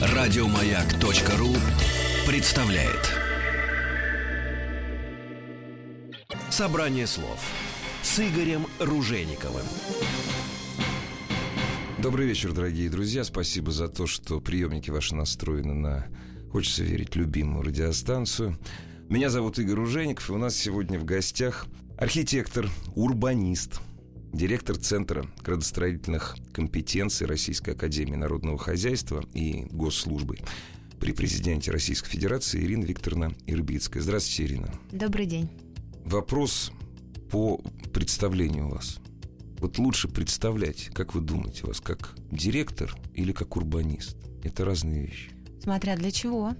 Радиомаяк.ру представляет Собрание слов с Игорем Ружейниковым. Добрый вечер, дорогие друзья. Спасибо за то, что приемники ваши настроены на, хочется верить, любимую радиостанцию. Меня зовут Игорь Ружейников, и у нас сегодня в гостях архитектор, урбанист, директор Центра градостроительных компетенций Российской Академии Народного Хозяйства и Госслужбы при президенте Российской Федерации Ирина Викторовна Ирбицкая. Здравствуйте, Ирина. Добрый день. Вопрос по представлению у вас. Вот лучше представлять, как вы думаете, вас как директор или как урбанист? Это разные вещи. Смотря для чего.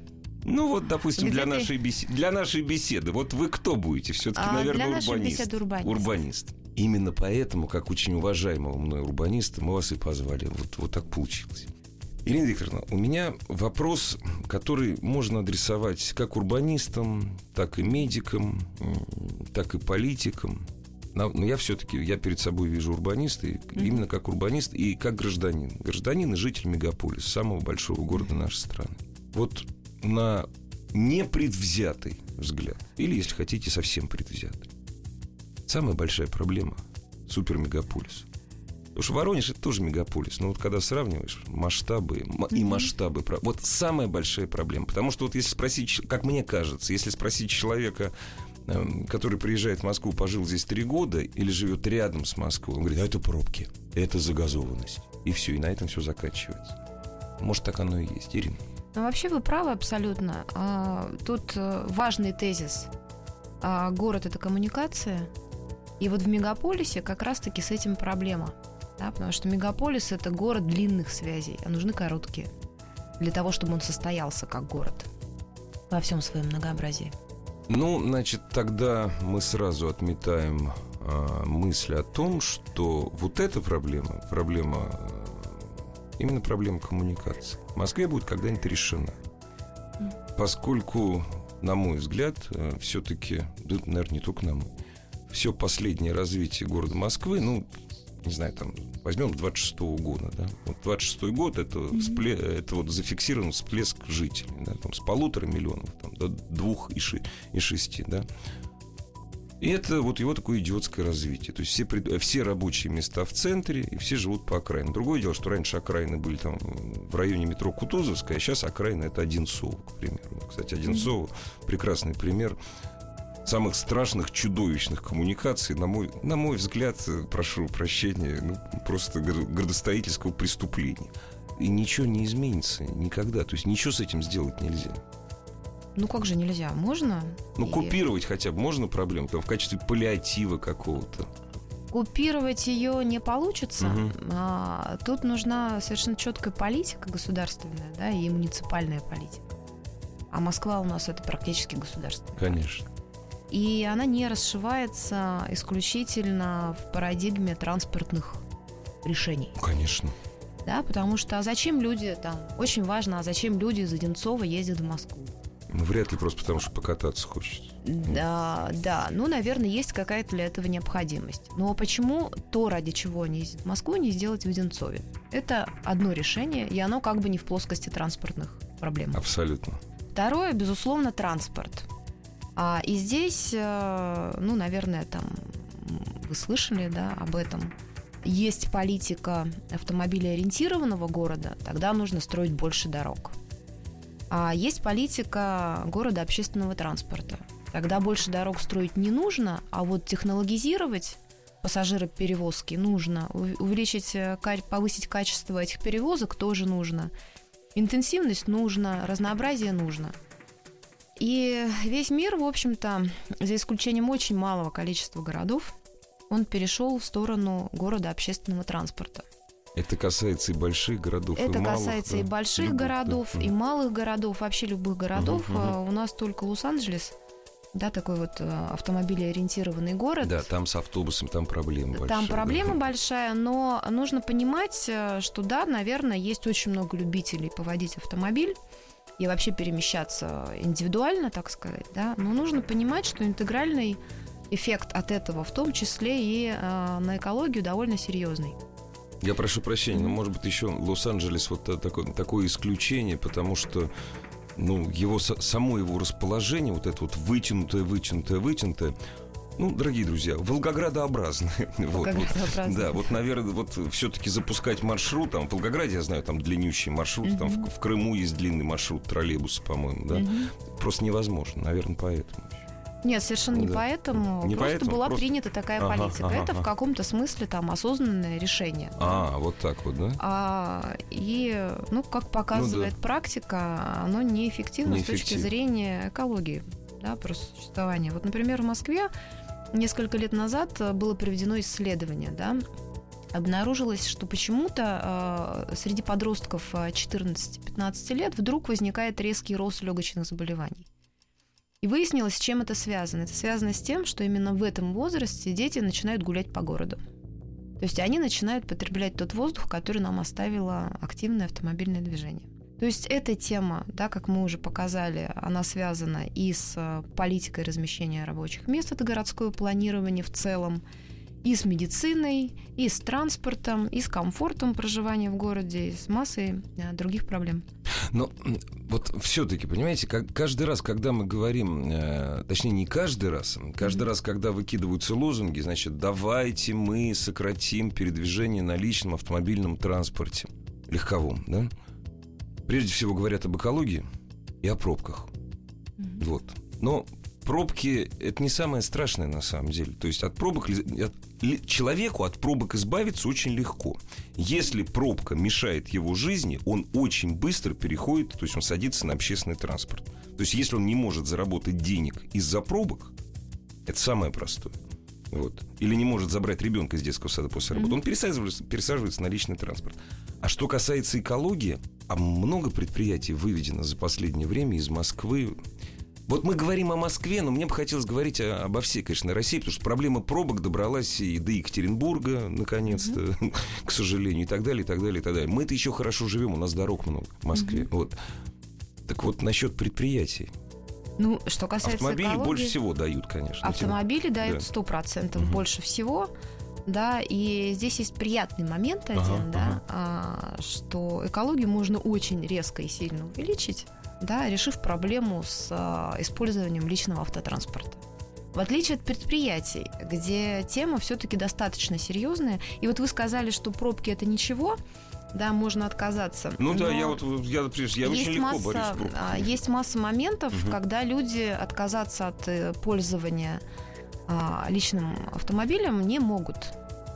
Ну вот, допустим, для ты- нашей, беседы, для нашей беседы. Вот вы кто будете? Все-таки, А, наверное, для урбанист. беседы урбанист. Урбанист. Именно поэтому, как очень уважаемого мной урбаниста, мы вас и позвали. Вот, вот так получилось. Ирина Викторовна, у меня вопрос, который можно адресовать как урбанистам, так и медикам, так и политикам. Но я все-таки, я перед собой вижу урбаниста, именно как урбанист и как гражданин. Гражданин и житель мегаполиса, самого большого города нашей страны. Вот на непредвзятый взгляд, или, если хотите, совсем предвзятый. Самая большая проблема супермегаполиса. Потому что Воронеж это тоже мегаполис. Но вот когда сравниваешь масштабы и масштабы, вот самая большая проблема. Потому что вот если спросить, как мне кажется, если спросить человека, эм, который приезжает в Москву, пожил здесь три года или живет рядом с Москвой, он говорит, а это пробки, это загазованность. И все, и на этом все заканчивается. Может, так оно и есть, Ирина? Ну, вообще вы правы абсолютно. А, Тут э, важный тезис. А, Город – это коммуникация. И вот в мегаполисе как раз-таки с этим проблема. Да, потому что мегаполис – это город длинных связей, а нужны короткие. Для того, чтобы он состоялся как город во всем своем многообразии. Ну, значит, тогда мы сразу отметаем а, мысль о том, что вот эта проблема, проблема, э, именно проблема коммуникации, в Москве будет когда-нибудь решена. Поскольку, на мой взгляд, все-таки, наверное, не только на мой, все последнее развитие города Москвы, ну, не знаю, там, возьмем 26 года, да, вот 26 год, это, вспле- это вот зафиксирован всплеск жителей, да, там, с полутора миллионов там, до двух и, ши- и шести, да. И это вот его такое идиотское развитие. То есть все, пред- все рабочие места в центре, и все живут по окраинам. Другое дело, что раньше окраины были там в районе метро Кутузовская, а сейчас окраины это Одинцово, к примеру. Кстати, Одинцово прекрасный пример самых страшных, чудовищных коммуникаций, на мой, на мой взгляд, э, прошу прощения, ну, просто градостроительского преступления. И ничего не изменится никогда. То есть ничего с этим сделать нельзя. Ну как же нельзя? Можно? Ну, И купировать хотя бы можно проблему, там, в качестве паллиатива какого-то. Купировать ее не получится. Мгм. А, тут нужна совершенно четкая политика государственная, да, и муниципальная политика. А Москва у нас это практически государственная. Конечно. И она не расшивается исключительно в парадигме транспортных решений. Конечно. Да, потому что а зачем люди там, очень важно, а зачем люди из Одинцова ездят в Москву? Ну, вряд ли просто потому, что покататься хочется. Да, да, ну, наверное, есть какая-то для этого необходимость. Но почему то, ради чего они ездят в Москву, не сделать в Одинцове? Это одно решение, и оно как бы не в плоскости транспортных проблем. Абсолютно. Второе, безусловно, транспорт. А, и здесь, э, ну, наверное, там вы слышали, да, об этом. Есть политика автомобилеориентированного города, тогда нужно строить больше дорог. А есть политика города общественного транспорта. Тогда больше дорог строить не нужно, а вот технологизировать пассажироперевозки нужно, увеличить, э, повысить качество этих перевозок тоже нужно. Интенсивность нужно, разнообразие нужно. И весь мир, в общем-то, за исключением очень малого количества городов, он перешел в сторону города общественного транспорта. Это касается и больших городов, и Это малых. касается да. и больших Любых, да. городов, и малых городов, вообще любых городов. Мгм. А У нас только Лос-Анджелес, да, такой вот э, автомобилеориентированный город. Да, там с автобусом там проблема большая. Там проблема да. большая, но нужно понимать, э, что да, наверное, есть очень много любителей поводить автомобиль и вообще перемещаться индивидуально, так сказать, да. Но нужно понимать, что интегральный эффект от этого, в том числе и э, на экологию, довольно серьезный. Я прошу прощения, но может быть еще Лос-Анджелес вот такое, такое исключение, потому что ну, его, само его расположение, вот это вот вытянутое, вытянутое, вытянутое, ну, дорогие друзья, волгоградообразные. вот, да, вот, наверное, вот все-таки запускать маршрут, там, в Волгограде, я знаю, там длиннющий маршрут, там в, в Крыму есть длинный маршрут троллейбуса, по-моему, да, просто невозможно, наверное, поэтому. Нет, совершенно не да. поэтому. Не просто поэтому, была просто... принята такая ага, политика. Ага, Это ага. в каком-то смысле там осознанное решение. А, да. вот так вот, да? А, и, ну, как показывает ну, да. практика, оно неэффективно, неэффективно с точки зрения экологии, да, просто существования. Вот, например, в Москве несколько лет назад было проведено исследование, да, обнаружилось, что почему-то э, среди подростков 14-15 лет вдруг возникает резкий рост легочных заболеваний. И выяснилось, с чем это связано. Это связано с тем, что именно в этом возрасте дети начинают гулять по городу. То есть они начинают потреблять тот воздух, который нам оставило активное автомобильное движение. То есть эта тема, да, как мы уже показали, она связана и с э, политикой размещения рабочих мест, это городское планирование в целом, и с медициной, и с транспортом, и с комфортом проживания в городе, и с массой э, других проблем. Но вот все-таки, понимаете, как, каждый раз, когда мы говорим, э, точнее, не каждый раз, каждый mm-hmm. раз, когда выкидываются лозунги, значит, давайте мы сократим передвижение на личном автомобильном транспорте, легковом, да? Прежде всего говорят об экологии и о пробках. Mm-hmm. Вот. Но пробки это не самое страшное на самом деле. То есть от пробок от, человеку от пробок избавиться очень легко. Если пробка мешает его жизни, он очень быстро переходит, то есть он садится на общественный транспорт. То есть если он не может заработать денег из-за пробок, это самое простое. Вот. Или не может забрать ребенка из детского сада после работы, mm-hmm. он пересаживается, пересаживается на личный транспорт. А что касается экологии, а много предприятий выведено за последнее время из Москвы вот мы говорим о Москве, но мне бы хотелось говорить о, обо всей, конечно, России, потому что проблема пробок добралась и до Екатеринбурга, наконец-то, mm-hmm. к сожалению, и так далее, и так далее, и так далее. Мы-то еще хорошо живем, у нас дорог много в Москве. Mm-hmm. Вот. Так вот, насчет предприятий. Ну, что касается Автомобили экологии, больше всего дают, конечно. Автомобили дают сто процентов угу. больше всего. Да, и здесь есть приятный момент один, ага, да, ага. А, что экологию можно очень резко и сильно увеличить, да, решив проблему с а, использованием личного автотранспорта. В отличие от предприятий, где тема все-таки достаточно серьезная, и вот вы сказали, что пробки это ничего, да, можно отказаться. Ну да, я вот я, я очень легко масса, борюсь с пробками. А, есть масса моментов, угу. когда люди отказаться от э, пользования личным автомобилем не могут.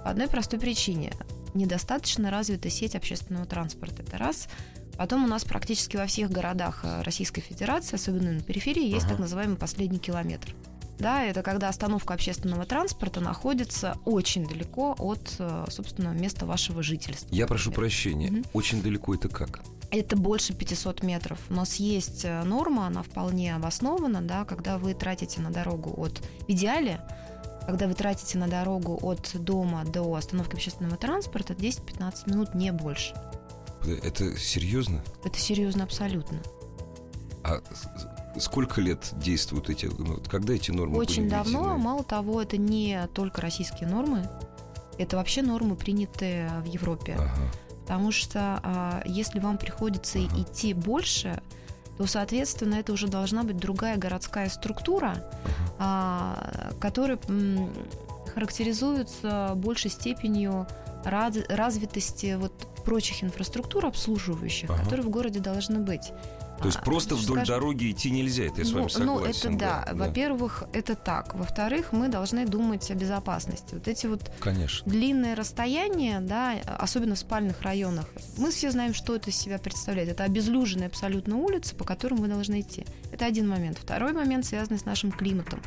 По одной простой причине. Недостаточно развита сеть общественного транспорта. Это раз. Потом у нас практически во всех городах э, Российской Федерации, особенно на периферии, есть ага. так называемый последний километр. Да, это когда остановка общественного транспорта находится очень далеко от, э, собственно, места вашего жительства. Я прошу прощения, угу. очень далеко это как? Это больше 500 метров. У нас есть э, норма, она вполне обоснована, да, когда вы тратите на дорогу от в идеале, когда вы тратите на дорогу от дома до остановки общественного транспорта 10-15 минут, не больше. Это серьезно? Это серьезно абсолютно. А сколько лет действуют эти, ну, когда эти нормы Очень давно. Мало того, это не только российские нормы, это вообще нормы, принятые в Европе. Ага. Потому что а, если вам приходится идти больше, то, соответственно, это уже должна быть другая городская структура, а, которая м, характеризуется большей степенью раз, развитости вот прочих инфраструктур обслуживающих, ага. которые в городе должны быть. То есть а, просто вдоль скажем, дороги идти нельзя, это я с вами ну, согласен. Ну, это да. да. Во-первых, это так. Во-вторых, мы должны думать о безопасности. Вот эти вот Конечно. длинные расстояния, да, особенно в спальных районах, мы все знаем, что это из себя представляет. Это обезлюженная абсолютно улица, по которым вы должны идти. Это один момент. Второй момент связан с нашим климатом.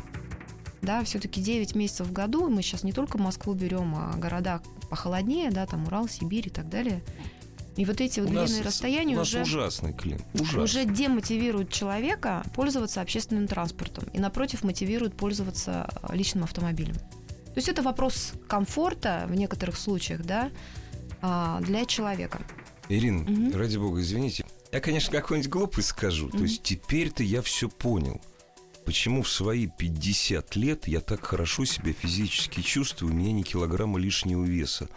Да, все-таки 9 месяцев в году, мы сейчас не только Москву берем, а города похолоднее, да, там Урал, Сибирь и так далее. И вот эти вот длинные расстояния у уже, ужасный клин, ужасный. уже демотивируют человека пользоваться общественным транспортом и, напротив, мотивируют пользоваться э, личным автомобилем. То есть это вопрос комфорта в некоторых случаях, да, а, для человека. Ирина, угу. ради бога, извините. Я, конечно, какой-нибудь глупость скажу. Угу. То есть теперь-то я все понял. Почему в свои 50 лет я так хорошо себя физически чувствую, у меня ни килограмма лишнего веса.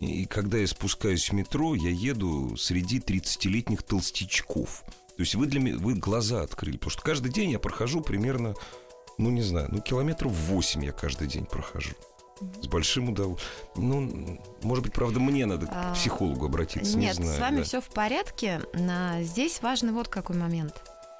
И когда я спускаюсь в метро, я еду среди 30-летних толстячков. То есть вы для меня, вы глаза открыли. Потому что каждый день я прохожу примерно, ну не знаю, ну километров 8 я каждый день прохожу. С большим удовольствием. Ну, может быть, правда, мне надо к А, психологу обратиться, Нет, не знаю. с вами да. все в порядке. На- Здесь важный вот какой момент.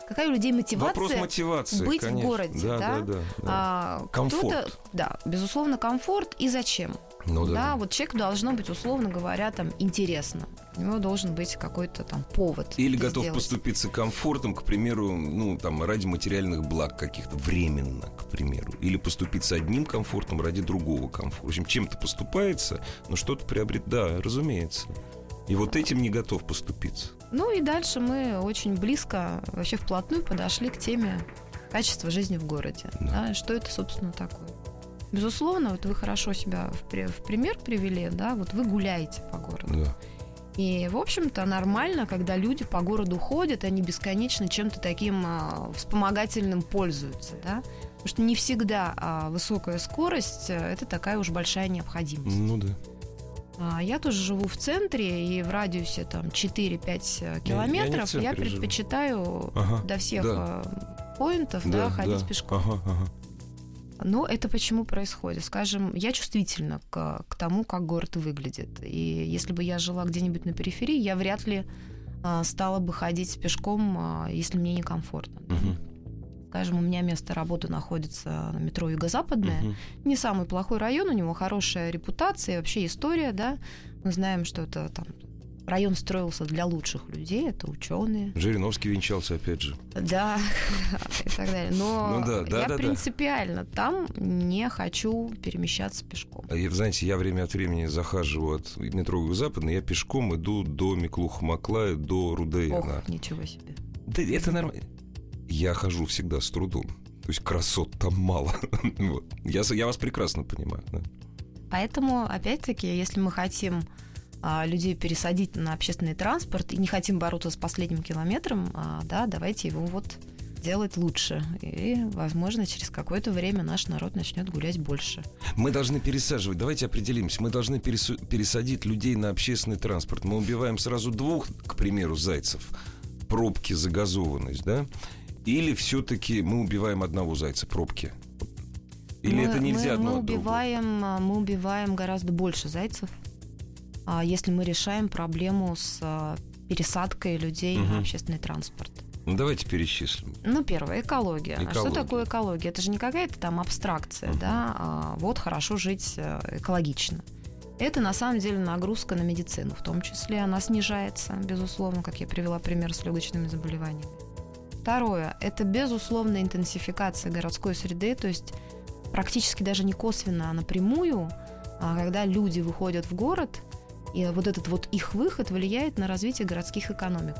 Какая у людей мотивация? Вопрос мотивации, быть в конечно. городе, да? да? Да, да, да. А, Комфорт. Да, безусловно, комфорт. И зачем? Ну да. Да, вот человеку должно быть, условно говоря, там интересно. У него должен быть какой-то там повод. Или готов сделать. поступиться комфортом, к примеру, ну, там, ради материальных благ каких-то, временно, к примеру. Или поступиться одним комфортом ради другого комфорта. В общем, чем-то поступается, но что-то приобрет. Да, разумеется. И вот этим не готов поступиться. Ну и дальше мы очень близко, вообще вплотную подошли к теме качества жизни в городе. Да. Да, что это, собственно, такое? Безусловно, вот вы хорошо себя в, при- в пример привели, да, вот вы гуляете по городу. Да. И, в общем-то, нормально, когда люди по городу ходят, и они бесконечно чем-то таким а, вспомогательным пользуются, да. Потому что не всегда а, высокая скорость а, это такая уж большая необходимость. Ну да. А, Я тоже живу в центре, и в радиусе там 4-5 километров я, центре живу. предпочитаю Ага. до всех да. а, поинтов да, ходить пешком. Ага, ага. Но это почему происходит? Скажем, я чувствительна к, к тому, как город выглядит. И если бы я жила где-нибудь на периферии, я вряд ли а, стала бы ходить пешком, а, если мне некомфортно. Мгм. Скажем, у меня место работы находится на метро Юго-Западное. Мгм. Не самый плохой район, у него хорошая репутация, вообще история, да. Мы знаем, что это там район строился для лучших людей, это ученые, Жириновский венчался, опять же. да, и так далее. Но Ну да, да, я да, да. принципиально там не хочу перемещаться пешком. Я, знаете, я время от времени захаживаю от метро Западный, я пешком иду до Миклуха-Маклая, до Рудеяна. Ох, ничего себе. Да это нормально. Я хожу всегда с трудом. То есть красот там мало. Вот. я, я вас прекрасно понимаю. да. Поэтому, опять-таки, если мы хотим людей пересадить на общественный транспорт и не хотим бороться с последним километром, а, да, давайте его вот делать лучше. И, возможно, через какое-то время наш народ начнет гулять больше. Мы должны пересаживать. Давайте определимся. Мы должны пересу- пересадить людей на общественный транспорт. Мы убиваем сразу двух, к примеру, зайцев. Пробки, загазованность, да? Или все-таки мы убиваем одного зайца, пробки? Или мы, это нельзя мы, одно мы от другого? убиваем, а, мы убиваем гораздо больше зайцев, а, если мы решаем проблему с а, пересадкой людей Мгм. на общественный транспорт. Ну, давайте перечислим. Ну, первое, экология. А Экология. что такое экология? Это же не какая-то там абстракция, Мгм. да, а вот хорошо жить э, экологично. Это на самом деле нагрузка на медицину, в том числе она снижается, безусловно, как я привела пример с легочными заболеваниями. Второе, это безусловно интенсификация городской среды, то есть практически даже не косвенно, а напрямую, а когда люди выходят в город, и вот этот вот их выход влияет на развитие городских экономик.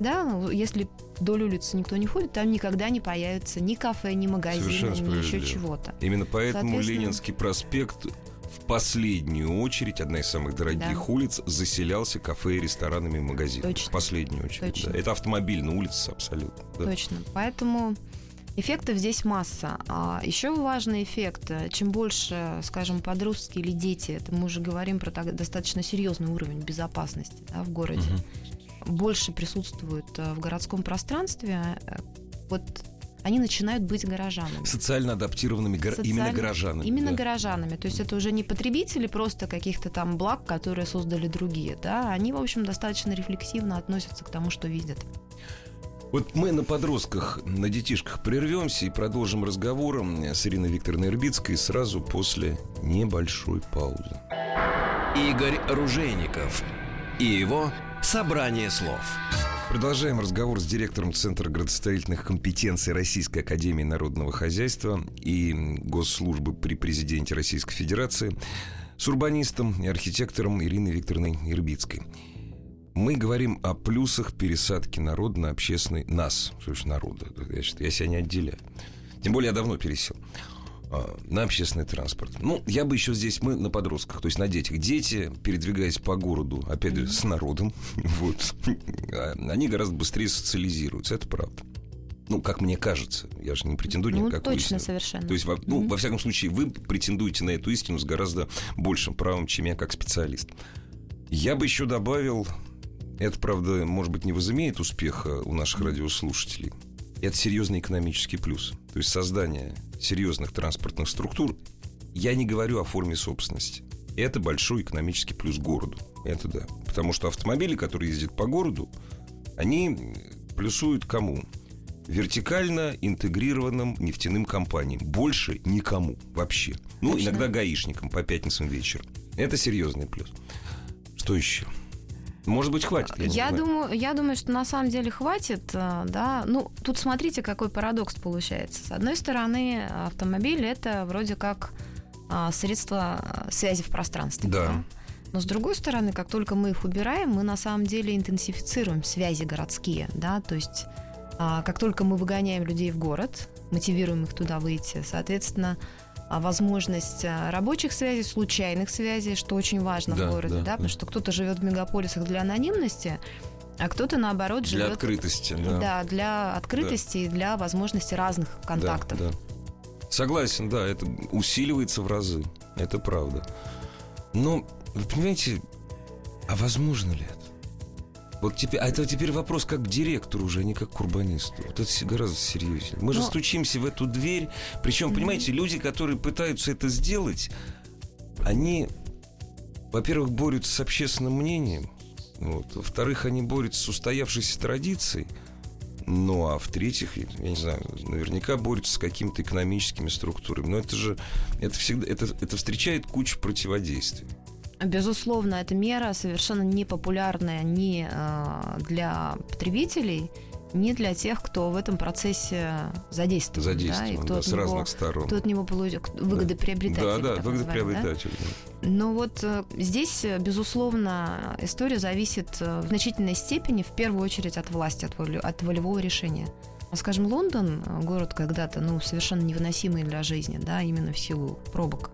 Да, ну, если вдоль улицы никто не ходит, там никогда не появится ни кафе, ни Совершенно ни еще чего-то. Именно поэтому Соответственно- Ленинский проспект в последнюю очередь, одна из самых дорогих Да. улиц, заселялся кафе, ресторанами и магазинами. Точно. В последнюю очередь. Точно. да. Это автомобильная улица абсолютно. да. Точно. Поэтому эффектов здесь масса. А еще важный эффект, э, чем больше, скажем, подростки или дети, это мы уже говорим про так- достаточно серьезный уровень безопасности да, в городе, Мгм. больше присутствуют э, в городском пространстве, э, вот они начинают быть горожанами. Социально адаптированными гор- именно Социально- горожанами. Именно да. горожанами. То есть это уже не потребители просто каких-то там благ, которые создали другие. Да? Они, в общем, достаточно рефлексивно относятся к тому, что видят. Вот мы на подростках, на детишках прервемся и продолжим разговором с Ириной Викторовной Ирбицкой сразу после небольшой паузы. Игорь Ружейников и его «Собрание слов». Продолжаем разговор с директором Центра градостроительных компетенций Российской Академии Народного Хозяйства и Госслужбы при Президенте Российской Федерации с урбанистом и архитектором Ириной Викторовной Ирбицкой. Мы говорим о плюсах пересадки народа на общественный... Нас, значит народа? Я, считаю, я себя не отделяю. Тем более я давно пересел а, на общественный транспорт. Ну, я бы еще здесь, мы на подростках, то есть на детях. Дети, передвигаясь по городу, опять же, с народом, вот, а, они гораздо быстрее социализируются, это правда. Ну, как мне кажется, я же не претендую ни ну, на какую точно, истину. совершенно. То есть, во, ну, во всяком случае, вы претендуете на эту истину с гораздо большим правом, чем я как специалист. Я бы еще добавил, это, правда, может быть, не возымеет успеха у наших радиослушателей. Это серьезный экономический плюс. То есть создание серьезных транспортных структур. Я не говорю о форме собственности. Это большой экономический плюс городу. Это да. Потому что автомобили, которые ездят по городу, они плюсуют кому? Вертикально интегрированным нефтяным компаниям. Больше никому вообще. Ну, Точно. иногда гаишникам по пятницам вечером. Это серьезный плюс. Что еще? Может быть, хватит. Я знаю. думаю, я думаю, что на самом деле хватит, э, да. Ну, тут смотрите, какой парадокс получается. С одной стороны, автомобиль это вроде как а, средство э, связи в пространстве. Да. Но с другой стороны, как только мы их убираем, мы на самом деле интенсифицируем связи городские, да, то есть а, как только мы выгоняем людей в город, мотивируем их туда выйти, соответственно, возможность а, рабочих связей, случайных связей, что очень важно Да, в городе, да, да, да. потому что кто-то живет в мегаполисах для анонимности, а кто-то наоборот Для живет открытости, да. да, для открытости и для возможности разных контактов. Да, да. Согласен, да, это усиливается в разы. Это правда. Но, вы понимаете, а возможно ли это? Вот теперь, а это теперь вопрос как к директору уже, а не как к урбанисту. Вот это гораздо серьезнее. Мы же Но- стучимся в эту дверь. Причем, Мгм. понимаете, люди, которые пытаются это сделать, они, во-первых, борются с общественным мнением. Вот. Во-вторых, они борются с устоявшейся традицией. Ну, а в-третьих, я не знаю, наверняка борются с какими-то экономическими структурами. Но это же, это всегда, это, это встречает кучу противодействий. Безусловно, эта мера совершенно непопулярная ни э, для потребителей, ни для тех, кто в этом процессе задействован. Задействован, да, и кто да, с него, разных сторон. кто от него получит выгодоприобретатель. Да, да, да? выгодоприобретатель. да. Но вот э, здесь, э, безусловно, история зависит в значительной степени, в первую очередь, от власти, от, воли- от волевого решения. А, Скажем, Лондон, город когда-то, ну, совершенно невыносимый для жизни, да, именно в силу пробок.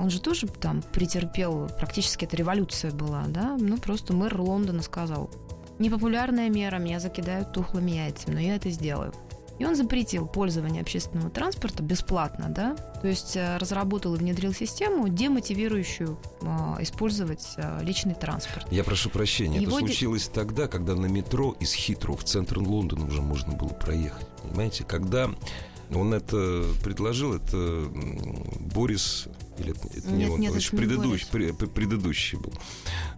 Он же тоже там претерпел, практически это революция была, да, ну, просто мэр Лондона сказал, непопулярная мера, меня закидают тухлыми яйцами, но я это сделаю. И он запретил пользование общественного транспорта бесплатно, да, то есть э, разработал и внедрил систему, демотивирующую э, использовать э, личный транспорт. Я прошу прощения, Его это случилось тогда, когда на метро из Хитро в центр Лондона уже можно было проехать. Понимаете, когда он это предложил, это Борис, или это, это не Нет, он, нет, это не предыдущий, пре- пре- предыдущий был.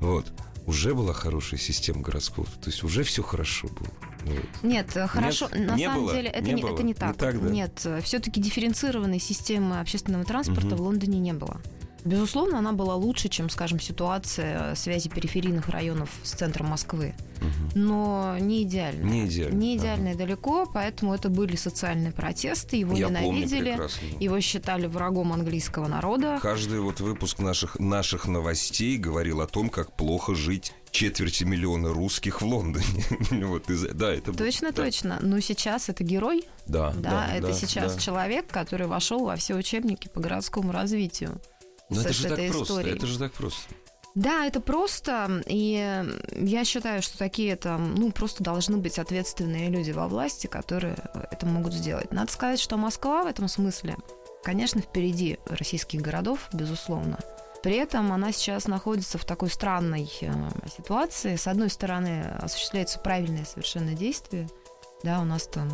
Вот. Уже была хорошая система городского, то есть уже все хорошо было. Вот. Нет, э, хорошо, на не самом было? деле это Не не, было? это не Не так. так, да? Нет, все-таки дифференцированной системы общественного транспорта Мгм. в Лондоне не было. Безусловно, она была лучше, чем, скажем, ситуация связи периферийных районов с центром Москвы. Мгм. Но не идеально. Не идеально. Не идеально и далеко, поэтому это были социальные протесты, его Я помню ненавидели, прекрасно. его считали врагом английского народа. Каждый вот выпуск наших, наших новостей говорил о том, как плохо жить четверти миллиона русских в Лондоне. вот, из- да, это Точно, да. точно. Но сейчас это герой, Да, да, это да, сейчас да. человек, который вошел во все учебники по городскому развитию. Но с- это с же так этой просто. историей. Это же так просто. Да, это просто, и я считаю, что такие там, ну, просто должны быть ответственные люди во власти, которые это могут сделать. Надо сказать, что Москва в этом смысле, конечно, впереди российских городов, безусловно. При этом она сейчас находится в такой странной э, ситуации. С одной стороны, осуществляется правильное совершенно действие. Да, у нас там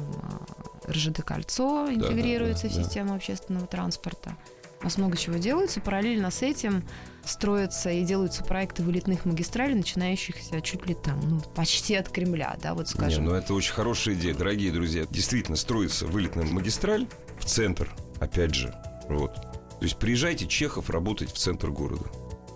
э, РЖД-кольцо интегрируется да, в да. систему общественного транспорта. У нас много чего делается. Параллельно с этим строятся и делаются проекты вылетных магистралей, начинающихся чуть ли там, ну, почти от Кремля, да, вот скажем. Не, ну это очень хорошая идея, дорогие друзья. Действительно, строится вылетная магистраль в центр, опять же. Вот. То есть приезжайте, Чехов, работать в центр города.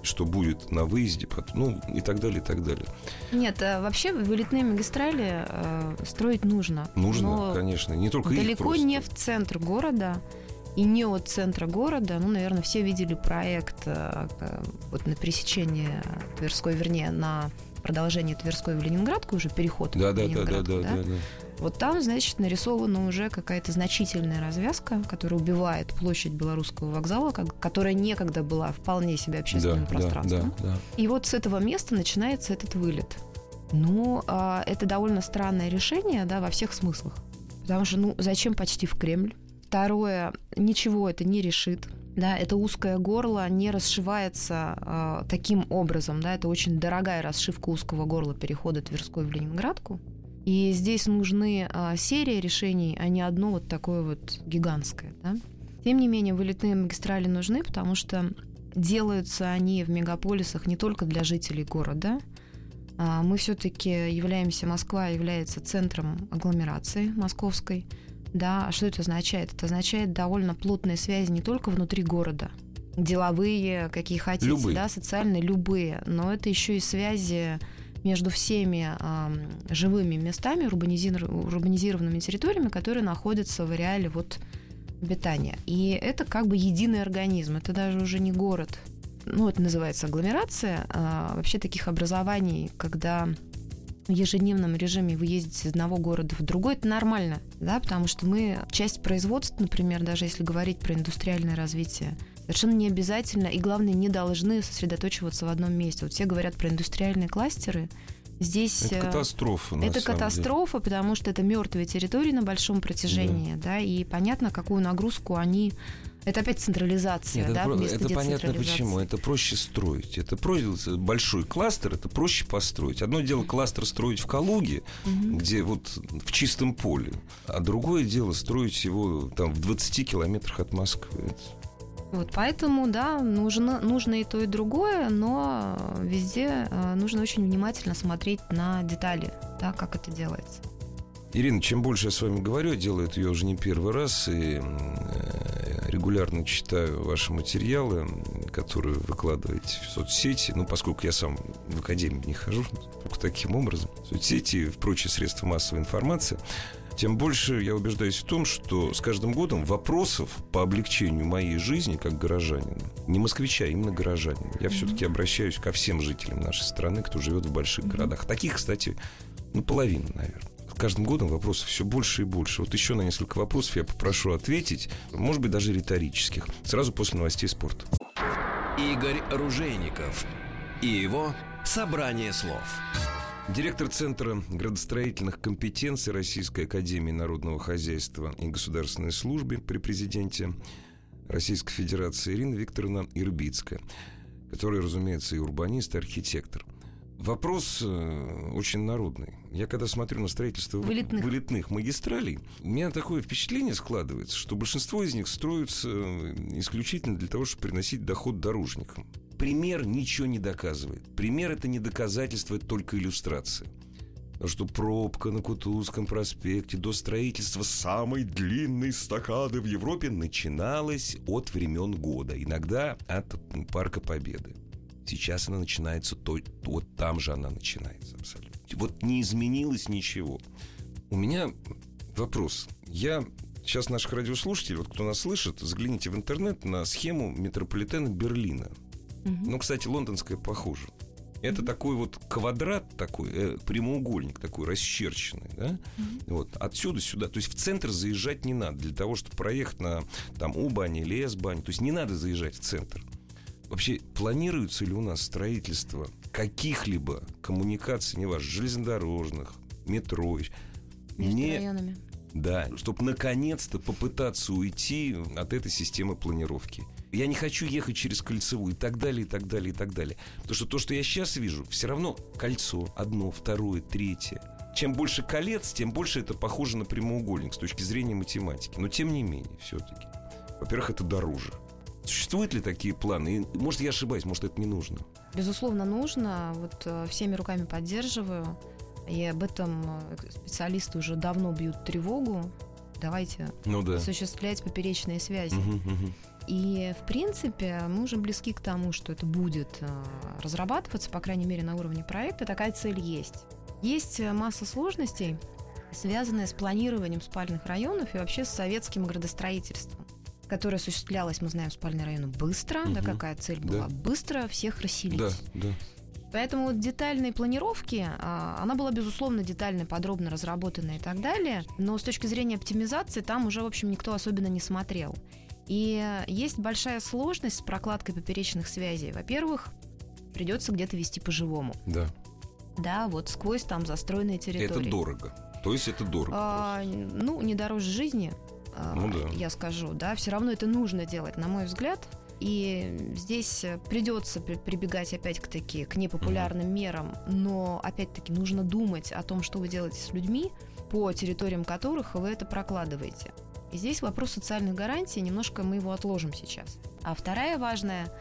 Что будет на выезде, ну и так далее, и так далее. Нет, э, вообще вылетные магистрали э, строить нужно. Нужно, но конечно. Не только их далеко просто. не в центр города и не от центра города. Ну, наверное, все видели проект э, к- вот на пересечении Тверской, вернее, на продолжение Тверской в Ленинградку, уже переход Да, в да, да, да, да, да, да. Вот там, значит, нарисована уже какая-то значительная развязка, которая убивает площадь Белорусского вокзала, как- которая некогда была вполне себе общественным Да, да, пространством. да, да. И вот с этого места начинается этот вылет. Ну, а, это довольно странное решение, да, во всех смыслах. Потому что, ну, зачем почти в Кремль? Второе, ничего это не решит. Да, это узкое горло не расшивается э, таким образом, да, это очень дорогая расшивка узкого горла перехода Тверской в Ленинградку. И здесь нужны э, серии решений, а не одно вот такое вот гигантское, да. Тем не менее, вылетные магистрали нужны, потому что делаются они в мегаполисах не только для жителей города. А, мы все-таки являемся, Москва является центром агломерации московской. Да, а что это означает? Это означает довольно плотные связи не только внутри города, деловые, какие хотите, любые. да, социальные, любые, но это еще и связи между всеми э, живыми местами, урбанизированными территориями, которые находятся в ареале вот обитания. И это как бы единый организм, это даже уже не город. Ну, это называется агломерация. А вообще таких образований, когда в ежедневном режиме вы ездите из одного города в другой, это нормально, да, потому что мы часть производства, например, даже если говорить про индустриальное развитие, совершенно не обязательно и, главное, не должны сосредоточиваться в одном месте. Вот все говорят про индустриальные кластеры, Здесь это э, катастрофа. Это катастрофа, деле. потому что это мертвые территории на большом протяжении, да. да, и понятно, какую нагрузку они это опять централизация, Нет, да, это, это понятно почему. Это проще строить. Это проще, большой кластер, это проще построить. Одно дело кластер строить в Калуге, угу. где вот в чистом поле, а другое дело строить его там в 20 километрах от Москвы. Вот, поэтому, да, нужно, нужно и то, и другое, но везде э, нужно очень внимательно смотреть на детали, да, как это делается. Ирина, чем больше я с вами говорю, делаю это я уже не первый раз, и э, регулярно читаю ваши материалы, которые выкладываете в соцсети. Ну, поскольку я сам в академию не хожу, только таким образом. Соцсети и прочие средства массовой информации – тем больше я убеждаюсь в том, что с каждым годом вопросов по облегчению моей жизни как горожанина, не москвича, а именно горожанина, я mm-hmm. все-таки обращаюсь ко всем жителям нашей страны, кто живет в больших mm-hmm. городах. Таких, кстати, ну, половина, наверное. С каждым годом вопросов все больше и больше. Вот еще на несколько вопросов я попрошу ответить, может быть, даже риторических, сразу после новостей спорта. Игорь Ружейников и его «Собрание слов». Директор Центра градостроительных компетенций Российской Академии Народного Хозяйства и Государственной службы при президенте Российской Федерации Ирина Викторовна Ирбицкая, которая, разумеется, и урбанист, и архитектор. Вопрос э, очень народный. Я когда смотрю на строительство вылетных. вылетных магистралей, у меня такое впечатление складывается, что большинство из них строятся э, исключительно для того, чтобы приносить доход дорожникам пример ничего не доказывает. Пример это не доказательство, это только иллюстрация. Потому что пробка на Кутузском проспекте до строительства самой длинной эстакады в Европе начиналась от времен года. Иногда от Парка Победы. Сейчас она начинается, то, вот там же она начинается абсолютно. Вот не изменилось ничего. У меня вопрос. Я сейчас наших радиослушателей, вот кто нас слышит, загляните в интернет на схему метрополитена Берлина. Угу. Ну, кстати, лондонская похоже. Это такой вот квадрат такой, э, прямоугольник такой расчерченный, да? mm Вот отсюда сюда, то есть в центр заезжать не надо для того, чтобы проехать на там У-бань или С-бань, то есть не надо заезжать в центр. Вообще планируется ли у нас строительство каких-либо коммуникаций, неважно, железнодорожных, метро, между не, районами? Да, чтобы наконец-то попытаться уйти от этой системы планировки я не хочу ехать через кольцевую и так далее, и так далее, и так далее. Потому что то, что я сейчас вижу, все равно кольцо одно, второе, третье. Чем больше колец, тем больше это похоже на прямоугольник с точки зрения математики. Но тем не менее, все-таки. Во-первых, это дороже. Существуют ли такие планы? И, может, я ошибаюсь, может, это не нужно? Безусловно, нужно. Вот э, всеми руками поддерживаю. И об этом э, специалисты уже давно бьют тревогу. Давайте ну, да. осуществлять поперечные связи. Угу, угу. И, в принципе, мы уже близки к тому, что это будет э, разрабатываться, по крайней мере, на уровне проекта. Такая цель есть. Есть масса сложностей, связанная с планированием спальных районов и вообще с советским градостроительством которое осуществлялось, мы знаем, спальные районы быстро, угу. да, какая цель была? Да. Быстро всех расселить. Да, да. Поэтому вот детальные планировки, а, она была, безусловно, детально, подробно разработана и так далее, но с точки зрения оптимизации там уже, в общем, никто особенно не смотрел. И есть большая сложность с прокладкой поперечных связей. Во-первых, придется где-то вести по-живому. Да. Да, вот сквозь там застроенные территории. Это дорого. То есть это дорого? А, ну, не дороже жизни, Ну да. я скажу, да. Все равно это нужно делать, на мой взгляд. И здесь придется при- прибегать опять-таки к непопулярным мерам, но опять-таки нужно думать о том, что вы делаете с людьми, по территориям которых вы это прокладываете. И здесь вопрос социальных гарантий, немножко мы его отложим сейчас. А вторая важная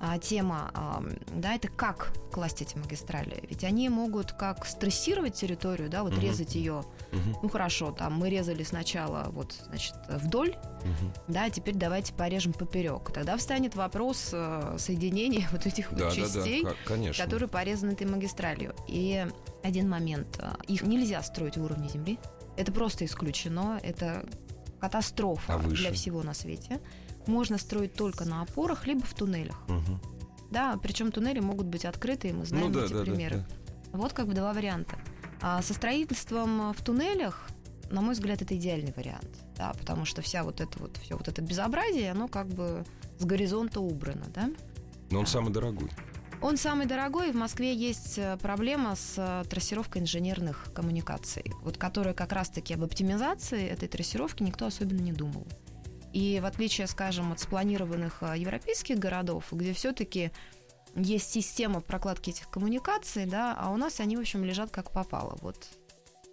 а, тема, а, да, это как класть эти магистрали. Ведь они могут как стрессировать территорию, да, вот Мгм. резать ее. Мгм, Ну хорошо, там мы резали сначала вот, значит, вдоль, мгм. да, теперь давайте порежем поперек. Тогда встанет вопрос э, соединения вот этих вот Да, да, частей, да, конечно. которые порезаны этой магистралью. И один момент, э, их нельзя строить в уровне земли. Это просто исключено, это катастрофа А выше? для всего на свете. Можно строить только на опорах, либо в туннелях. Мгм. Да, причем туннели могут быть открыты, и мы знаем Ну да, эти да, да, примеры. да. Вот как бы два варианта. А со строительством в туннелях, на мой взгляд, это идеальный вариант. Да, потому что вся вот это вот, все вот это безобразие, оно как бы с горизонта убрано, да? Но он самый дорогой. Он самый дорогой, и в Москве есть э, проблема с э, трассировкой инженерных коммуникаций, вот которая как раз-таки об оптимизации этой трассировки никто особенно не думал. И в отличие, скажем, от спланированных э, европейских городов, где все-таки есть система прокладки этих коммуникаций, да, а у нас они, в общем, лежат как попало, вот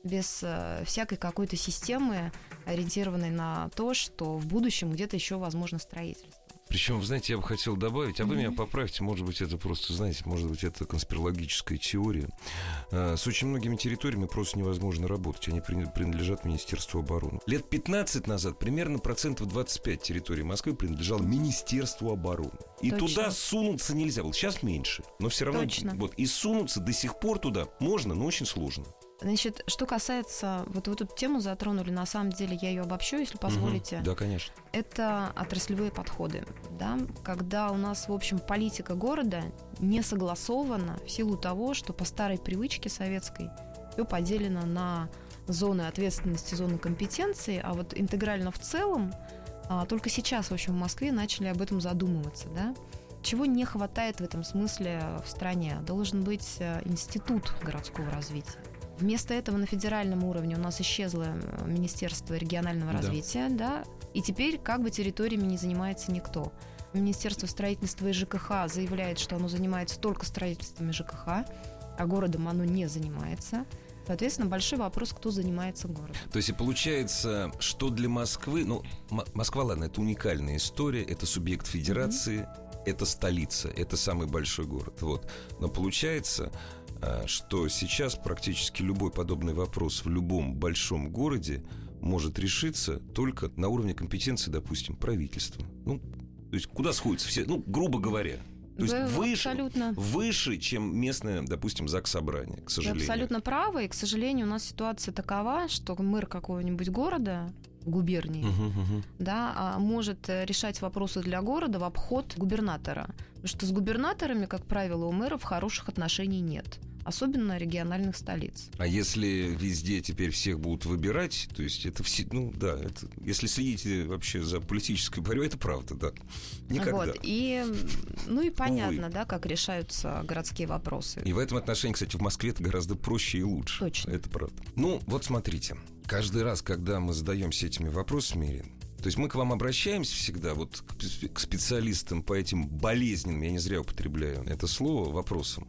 без э, всякой какой-то системы, ориентированной на то, что в будущем где-то еще возможно строительство. Причем, вы знаете, я бы хотел добавить, а вы меня поправьте, может быть, это просто, знаете, может быть, это конспирологическая теория. Э, С очень многими территориями просто невозможно работать. Они при- принадлежат Министерству обороны. Лет 15 назад примерно процентов 25 территории Москвы принадлежало Министерству обороны. И Точно. туда сунуться нельзя было. Сейчас меньше. Но все равно Точно. вот и сунуться до сих пор туда можно, но очень сложно. Значит, что касается, вот вы эту тему затронули, на самом деле я ее обобщу, если позволите. Мгм. Да, конечно. Это отраслевые подходы, да, когда у нас, в общем, политика города не согласована в силу того, что по старой привычке советской все поделено на зоны ответственности, зоны компетенции, а вот интегрально в целом а, только сейчас, в общем, в Москве начали об этом задумываться, да. Чего не хватает в этом смысле в стране? Должен быть э, институт городского развития. Вместо этого на федеральном уровне у нас исчезло э, Министерство регионального Да. развития, да, и теперь как бы территориями не занимается никто. Министерство строительства и ЖКХ заявляет, что оно занимается только строительством ЖКХ, а городом оно не занимается. Соответственно, большой вопрос, кто занимается городом. То есть и получается, что для Москвы, ну, Москва, ладно, это уникальная история, это субъект федерации, это столица, это самый большой город, вот. Но получается, что сейчас практически любой подобный вопрос в любом большом городе может решиться только на уровне компетенции, допустим, правительства. Ну, то есть куда сходятся все, ну, грубо говоря. То есть Вы выше, абсолютно, выше, чем местное, допустим, ЗАГС собрание, к вы сожалению. абсолютно правы, и, к сожалению, у нас ситуация такова, что мэр какого-нибудь города, губернии, Мгм, мгм. да, а, может э, решать вопросы для города в обход губернатора. Потому что с губернаторами, как правило, у мэров хороших отношений нет. Особенно региональных столиц. А если везде теперь всех будут выбирать, то есть это все, ну да, это, если следите вообще за политической борьбой, это правда, да. Никогда. Вот. И, ну и понятно, да, как решаются городские вопросы. И в этом отношении, кстати, в Москве это гораздо проще и лучше. Точно. Это правда. Ну, вот смотрите, каждый раз, когда мы задаемся этими вопросами, Ирина, то есть мы к вам обращаемся всегда, вот к специалистам по этим болезненным, я не зря употребляю это слово, вопросам.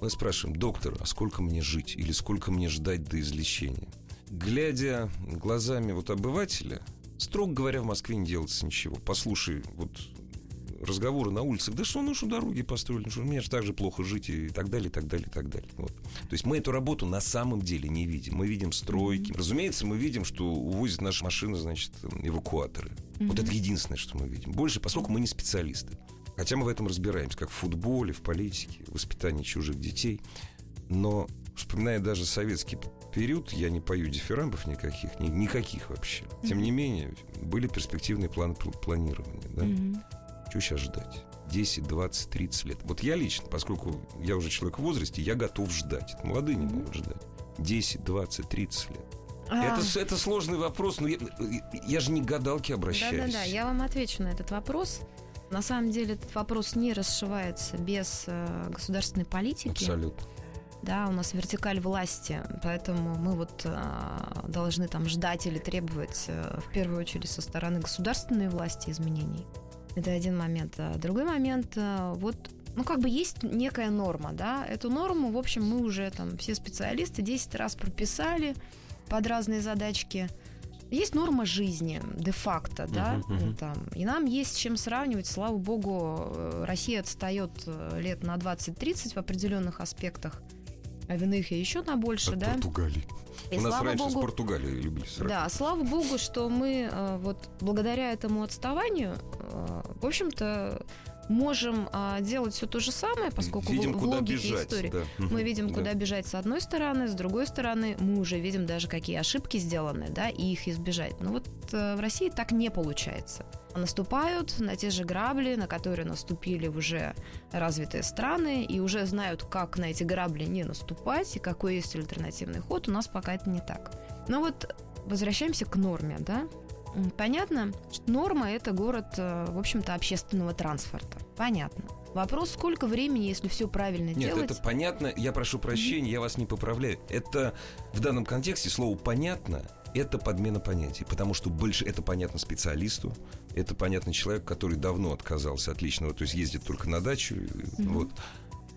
Мы спрашиваем, доктор, а сколько мне жить или сколько мне ждать до излечения? Глядя глазами вот обывателя, строго говоря, в Москве не делается ничего. Послушай, вот разговоры на улицах, да что, ну что дороги построили, ну что, мне же так же плохо жить и так далее, и так далее, и так далее. Вот. То есть мы эту работу на самом деле не видим. Мы видим стройки. Разумеется, мы видим, что увозят наши машины, значит, эвакуаторы. Вот это единственное, что мы видим. Больше, поскольку мы не специалисты. Хотя мы в этом разбираемся, как в футболе, в политике, в воспитании чужих детей. Но, вспоминая даже советский период, я не пою дифирамбов никаких, ни- никаких вообще. Тем не менее, были перспективные планы пл- планирования. Да? Мгм. Что сейчас ждать? 10, 20, 30 лет. Вот я лично, поскольку я уже человек в возрасте, я готов ждать. Это молодые не могут ждать. 10, 20, 30 лет. А, Это, это сложный вопрос, но я, я же не к гадалке обращаюсь. Да-да-да, я вам отвечу на этот вопрос. На самом деле этот вопрос не расшивается без э, государственной политики. Абсолютно. да, у нас вертикаль власти, поэтому мы вот э, должны там ждать или требовать э, в первую очередь со стороны государственной власти изменений. Это один момент. А другой момент, э, вот ну, как бы есть некая норма, да, эту норму, в общем, мы уже там все специалисты 10 раз прописали под разные задачки. Есть норма жизни, де-факто, да, мгм. ну, там, и нам есть с чем сравнивать. Слава богу, э, Россия отстает э, лет на 20-30 в определенных аспектах, а в иных и еще на больше, От да. Португалии. И У нас раньше с богу, Португалией любили сравнивать. да, слава богу, что мы э, вот благодаря этому отставанию, в общем-то, можем а, делать все то же самое, поскольку Видим, в, в логике бежать. истории. да. Мы видим, Да. куда бежать с одной стороны, с другой стороны, мы уже видим даже, какие ошибки сделаны, да, и их избежать. Но вот э, в России так не получается. Наступают на те же грабли, на которые наступили уже развитые страны, и уже знают, как на эти грабли не наступать, и какой есть альтернативный ход. У нас пока это не так. Но вот возвращаемся к норме, да. Понятно, что норма – это город, э, в общем-то, общественного транспорта. Понятно. Вопрос, сколько времени, если все правильно Нет, делать? это понятно. Я прошу прощения, я вас не поправляю. Это в данном контексте слово понятно. Это подмена понятий, потому что больше это понятно специалисту, это понятно человеку, который давно отказался от личного, то есть ездит только на дачу. и Вот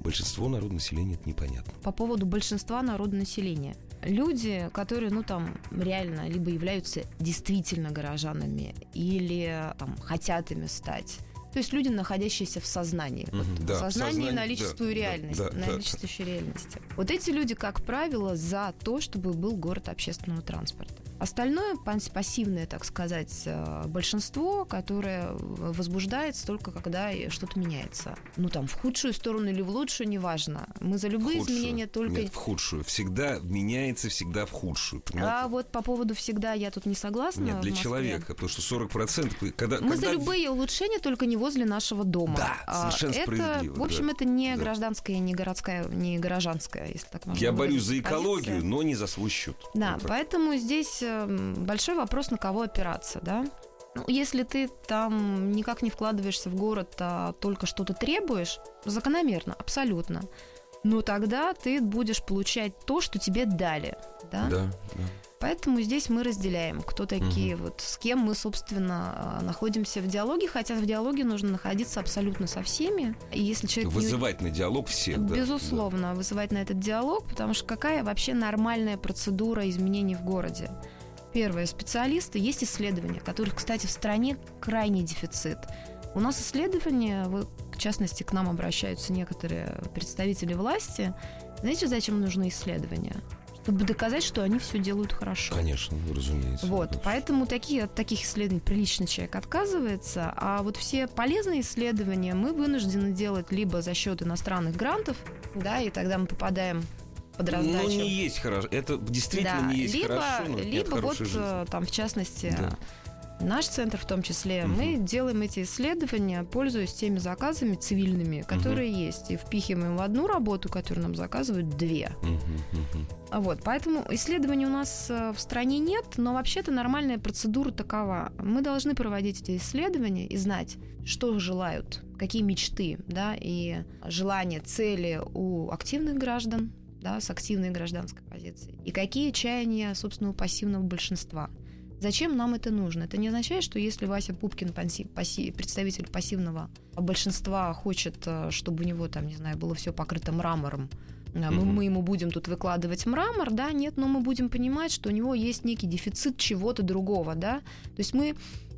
большинство народного населения это непонятно. по поводу большинства народонаселения. Люди, которые, ну, там, реально либо являются действительно горожанами, или там, хотят ими стать. То есть люди, находящиеся в сознании. Мгм, Вот да, в сознании сознание, наличествую да, да, реальность, да, да. наличествующей реальности. Вот эти люди, как правило, за то, чтобы был город общественного транспорта. Остальное пас- пассивное, так сказать, э, большинство, которое возбуждается только когда что-то меняется. Ну там в худшую сторону или в лучшую, неважно. Мы за любые Худшую. изменения только Нет, в худшую. Всегда меняется, всегда в худшую. понимаете? а вот по поводу всегда я тут не согласна. Нет, для человека, потому что 40%, когда, Мы когда за любые улучшения, только не возле нашего дома. Да, А совершенно это, справедливо, В общем, да. это не Да. гражданская, не городская, не горожанская, если так можно Я борюсь за экологию, позиция. но не за свой счет. Да, Вот так. поэтому здесь эм, большой вопрос, на кого опираться, да? Ну, если ты там никак не вкладываешься в город, а только что-то требуешь, закономерно, абсолютно. Но тогда ты будешь получать то, что тебе дали, да? Да, да. Поэтому здесь мы разделяем, кто такие, вот с кем мы, собственно, э, находимся в диалоге, хотя в диалоге нужно находиться абсолютно со всеми. И если человек не- Вызывать на диалог всех. да, Безусловно, вызывать на этот диалог, потому что какая вообще нормальная процедура изменений в городе? Первое, специалисты, есть исследования, которых, кстати, в стране крайний дефицит. У нас исследования, в частности, к нам обращаются некоторые представители власти. Знаете, зачем нужны исследования? Чтобы доказать, что они все делают хорошо. Конечно, разумеется. Вот, Да. поэтому такие, от таких исследований приличный человек отказывается, а вот все полезные исследования мы вынуждены делать либо за счет иностранных грантов, да, и тогда мы попадаем под раздачу. Ну, не есть хорошо. Это действительно да, не есть либо, хорошо, но либо вот жизни. э, там в частности Да. Наш центр в том числе, Мгм. мы делаем эти исследования, пользуясь теми заказами цивильными, которые есть, и впихиваем в одну работу, которую нам заказывают две. Мгм. А Вот, поэтому исследований у нас э, в стране нет, но вообще-то нормальная процедура такова. Мы должны проводить эти исследования и знать, что желают, какие мечты, да, и желания, цели у активных граждан, да, с активной гражданской позицией, и какие чаяния, собственно, у пассивного большинства. Зачем нам это нужно? Это не означает, что если Вася Пупкин, паси- паси- представитель пассивного большинства, хочет, э, чтобы у него там, не знаю, было все покрыто мрамором, а мы, Мгм. мы ему будем тут выкладывать мрамор, да, нет, но мы будем понимать, что у него есть некий дефицит чего-то другого, да. То есть мы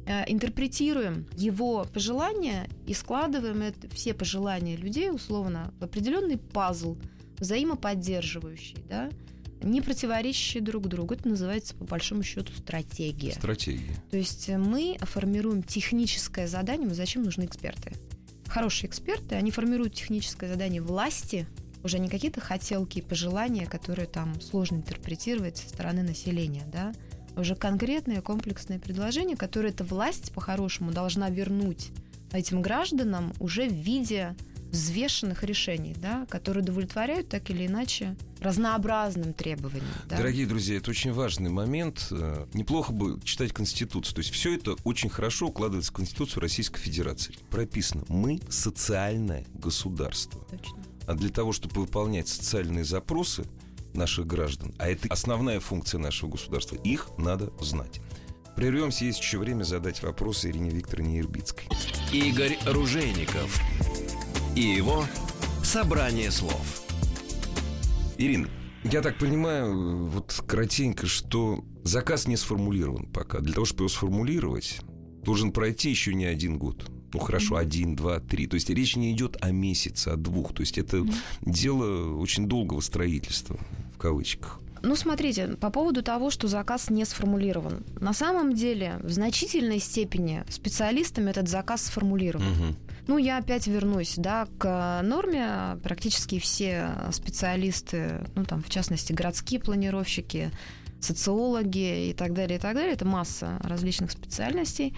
э, интерпретируем его пожелания и складываем это, все пожелания людей условно в определенный пазл, взаимоподдерживающий, да, не противоречащие друг другу. Это называется, по большому счету, стратегия. Стратегия. То есть э, мы формируем техническое задание. Зачем нужны эксперты? Хорошие эксперты, они формируют техническое задание власти, уже не какие-то хотелки и пожелания, которые там сложно интерпретировать со стороны населения, да, а уже конкретное комплексное предложение, которое эта власть по-хорошему должна вернуть этим гражданам уже в виде взвешенных решений, да, которые удовлетворяют так или иначе разнообразным требованиям. Да? Дорогие друзья, это очень важный момент. Э, Неплохо бы читать Конституцию. То есть все это очень хорошо укладывается в Конституцию Российской Федерации. Прописано, мы социальное государство. Точно. а для того, чтобы выполнять социальные запросы наших граждан, а это основная функция нашего государства, их надо знать. Прервемся, есть еще время задать вопросы Ирине Викторовне Ирбицкой. Игорь Ружейников и его «Собрание слов». Ирина, я так понимаю, вот кратенько, что заказ не сформулирован пока. Для того, чтобы его сформулировать, должен пройти еще не один год. Ну хорошо, один, два, три. То есть речь не идет о месяце, о двух. То есть это дело очень долгого строительства, в кавычках. Ну, смотрите, по поводу того, что заказ не сформулирован. На самом деле, в значительной степени специалистами этот заказ сформулирован. Угу. Ну, я опять вернусь, да, к норме. Практически все специалисты, ну, там, в частности, городские планировщики, социологи и так далее, и так далее, это масса различных специальностей.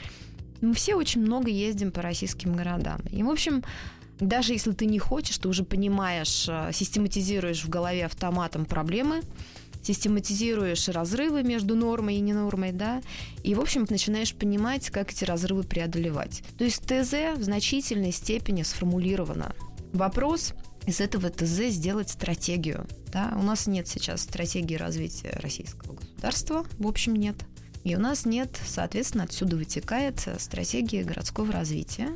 Мы все очень много ездим по российским городам. И, в общем, даже если ты не хочешь, ты уже понимаешь, э, систематизируешь в голове автоматом проблемы, систематизируешь разрывы между нормой и ненормой, да, и, в общем, начинаешь понимать, как эти разрывы преодолевать. То есть ТЗ в значительной степени сформулировано. Вопрос из этого ТЗ сделать стратегию. Да? У нас нет сейчас стратегии развития российского государства, в общем, нет. И у нас нет, соответственно, отсюда вытекает стратегия городского развития.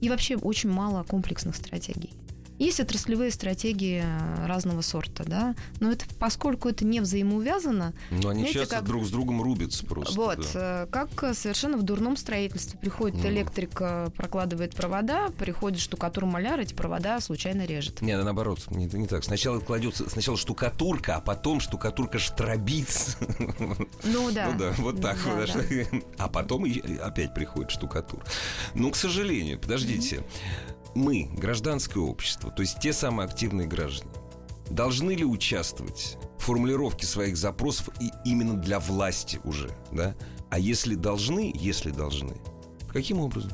И вообще очень мало комплексных стратегий. Есть отраслевые стратегии э, разного сорта, да, но это, поскольку это не взаимоувязано... Но они знаете, часто как, друг с другом рубятся просто. Вот, да. Э, как совершенно в дурном строительстве. Приходит mm. электрик, э, прокладывает провода, приходит штукатур-маляр, эти провода случайно режет. Нет, наоборот, не, не так. Сначала кладется, сначала штукатурка, а потом штукатурка штробиц. Ну да. Ну да, вот так. Да, вот, да. А потом опять приходит штукатур. Ну, к сожалению, подождите. Mm-hmm мы, гражданское общество, то есть те самые активные граждане, должны ли участвовать в формулировке своих запросов и именно для власти уже, да? А если должны, если должны, каким образом?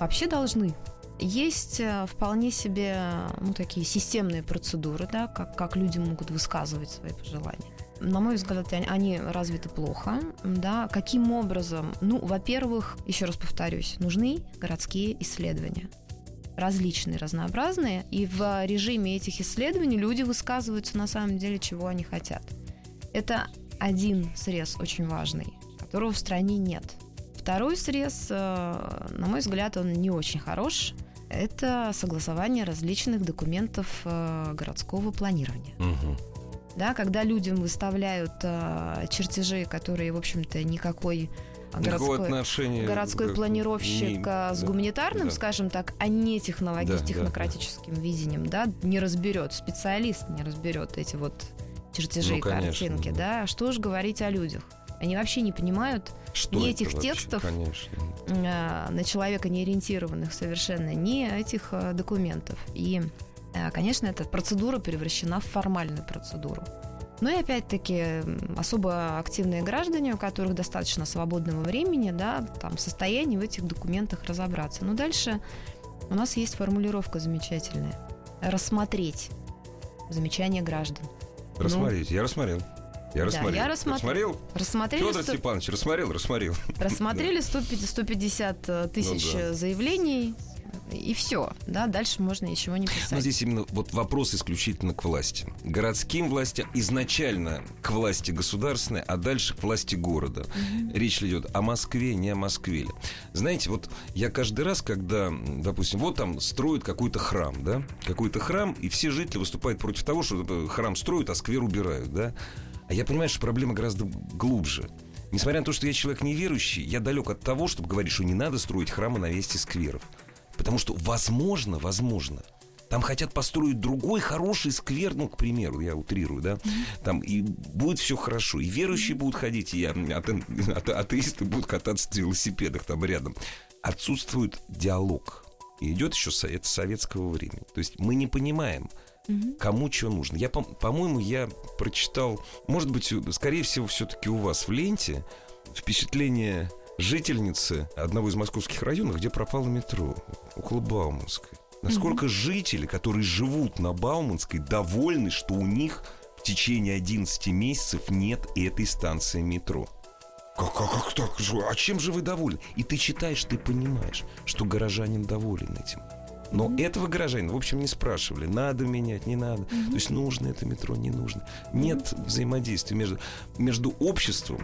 Вообще должны. Есть э, вполне себе ну, такие системные процедуры, да, как, как люди могут высказывать свои пожелания. На мой взгляд, они развиты плохо. Да. Каким образом? Ну, во-первых, еще раз повторюсь, нужны городские исследования различные, разнообразные, и в режиме этих исследований люди высказываются на самом деле, чего они хотят. Это один срез очень важный, которого в стране нет. Второй срез, э, на мой взгляд, он не очень хорош. Это согласование различных документов э, городского планирования. Угу. Да, когда людям выставляют э, чертежи, которые, в общем-то, никакой городской, отношения городской планировщик не, с гуманитарным, да. скажем так, а не технологи, да, технократическим да. видением, да, не разберет, специалист не разберет эти вот чертежи ну, и конечно, картинки, да. да. Что ж говорить о людях? Они вообще не понимают что ни этих вообще? текстов, конечно. Э, на человека не ориентированных совершенно, ни этих документов. И, конечно, эта процедура превращена в формальную процедуру. Ну и опять-таки особо активные граждане, у которых достаточно свободного времени, да, там в состоянии в этих документах разобраться. Но дальше у нас есть формулировка замечательная. Рассмотреть замечания граждан. Рассмотреть, ну, я рассмотрел. Я рассмотрел. Да, я рассмотр... рассмотрел. Рассмотрели Федор 100... Степанович, рассмотрел, рассмотрел. Рассмотрели 150 э, тысяч ну, да. заявлений и все, да, дальше можно ничего не писать. Но здесь именно вот вопрос исключительно к власти. Городским властям изначально к власти государственной, а дальше к власти города. Угу. Речь идет о Москве, не о Москве. Знаете, вот я каждый раз, когда, допустим, вот там строят какой-то храм, да, какой-то храм, и все жители выступают против того, что храм строят, а сквер убирают, да. А я понимаю, что проблема гораздо глубже. Несмотря на то, что я человек неверующий, я далек от того, чтобы говорить, что не надо строить храмы на месте скверов. Потому что, возможно, возможно, там хотят построить другой хороший сквер, ну, к примеру, я утрирую, да, там и будет все хорошо, и верующие будут ходить, и ате, атеисты будут кататься на велосипедах там рядом. Отсутствует диалог. И идет еще совет советского времени. То есть мы не понимаем, кому что нужно. Я, по-моему, я прочитал, может быть, скорее всего, все-таки у вас в ленте впечатление жительницы одного из московских районов, где пропало метро, около Бауманской. Насколько mm-hmm. жители, которые живут на Бауманской, довольны, что у них в течение 11 месяцев нет этой станции метро. Как, как, как так? А чем же вы довольны? И ты читаешь, ты понимаешь, что горожанин доволен этим. Но mm-hmm. этого горожанина, в общем, не спрашивали, надо менять, не надо. Mm-hmm. То есть нужно это метро, не нужно. Нет mm-hmm. взаимодействия между, между обществом,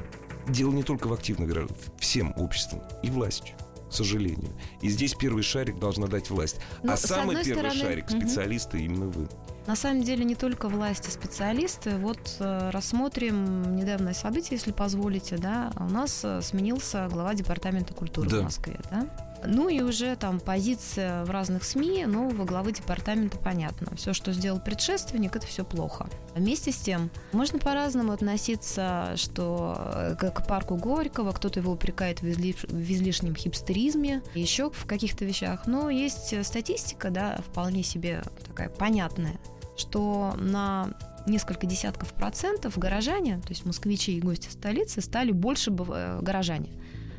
дело не только в активных гражданах, всем обществом и властью к сожалению. И здесь первый шарик должна дать власть. Но, ну, а самый первый стороны... шарик специалисты угу. именно вы. На самом деле не только власти, специалисты. Вот э, рассмотрим недавнее событие, если позволите. Да? У нас э, сменился глава департамента культуры да. в Москве. Да? Ну и уже там позиция в разных СМИ нового главы департамента понятно. Все, что сделал предшественник, это все плохо. Вместе с тем, можно по-разному относиться, что э, к парку Горького, кто-то его упрекает в, изли... в излишнем хипстеризме, еще в каких-то вещах. Но есть статистика, да, вполне себе такая понятная, что на несколько десятков процентов горожане, то есть москвичи и гости столицы, стали больше, э, горожане,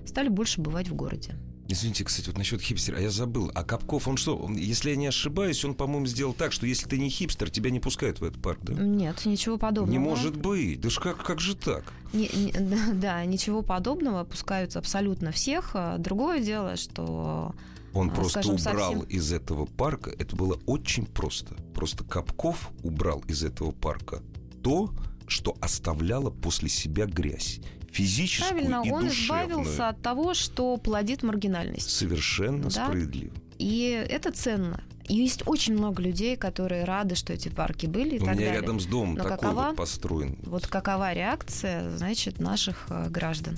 стали больше бывать в городе. Извините, кстати, вот насчет хипстера, а я забыл. А Капков, он что, он, если я не ошибаюсь, он, по-моему, сделал так, что если ты не хипстер, тебя не пускают в этот парк, да? Нет, ничего подобного. Не может быть. Да ж как, как же так? Не, не, да, ничего подобного. Пускаются абсолютно всех. А другое дело, что... Он а, просто скажем, убрал совсем... из этого парка. Это было очень просто. Просто Капков убрал из этого парка то, что оставляло после себя грязь физическую Правильно, и он избавился от того, что плодит маргинальность. Совершенно да? справедливо. И это ценно. И есть очень много людей, которые рады, что эти парки были и У так меня далее. рядом с домом Но такой какова, вот построен. Вот какова реакция, значит, наших э, граждан?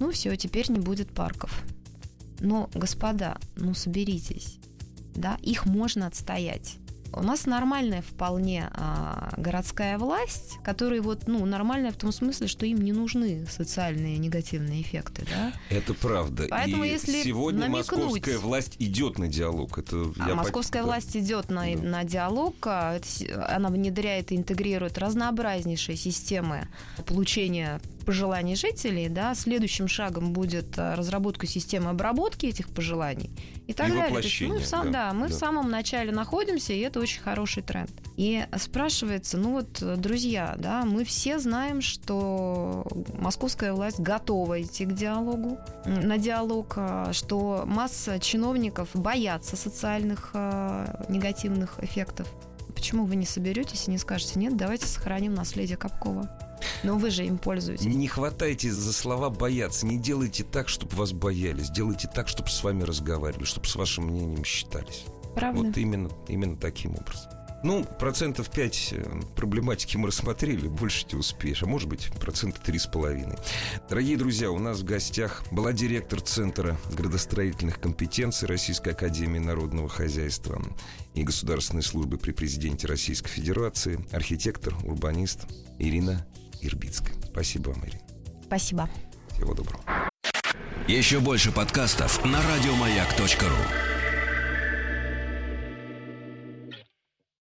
Ну все, теперь не будет парков. Но, господа, ну соберитесь. Да, их можно отстоять. У нас нормальная вполне а, городская власть, которая вот, ну, нормальная в том смысле, что им не нужны социальные негативные эффекты, да? Это правда. Поэтому И если сегодня намекнуть... московская власть идет на диалог. Это а я московская по... власть идет на, да. на диалог, а, она внедряет и интегрирует разнообразнейшие системы получения пожеланий жителей, да, следующим шагом будет а, разработка системы обработки этих пожеланий и так и далее. есть мы в сам, да, да, мы да. в самом начале находимся, и это очень хороший тренд. И спрашивается, ну вот, друзья, да, мы все знаем, что московская власть готова идти к диалогу, на диалог, а, что масса чиновников боятся социальных э, негативных эффектов. Почему вы не соберетесь и не скажете, нет, давайте сохраним наследие Капкова? Но вы же им пользуетесь. Не хватайте за слова бояться. Не делайте так, чтобы вас боялись. Делайте так, чтобы с вами разговаривали, чтобы с вашим мнением считались. Правда. Вот именно, именно таким образом. Ну, процентов 5 э, проблематики мы рассмотрели, больше не успеешь, а может быть, процента три с половиной. Дорогие друзья, у нас в гостях была директор Центра градостроительных компетенций Российской Академии Народного Хозяйства и Государственной службы при президенте Российской Федерации, архитектор, урбанист Ирина Ирбицкая. Спасибо вам, Ирина. Спасибо. Всего доброго. Еще больше подкастов на радиомаяк.ру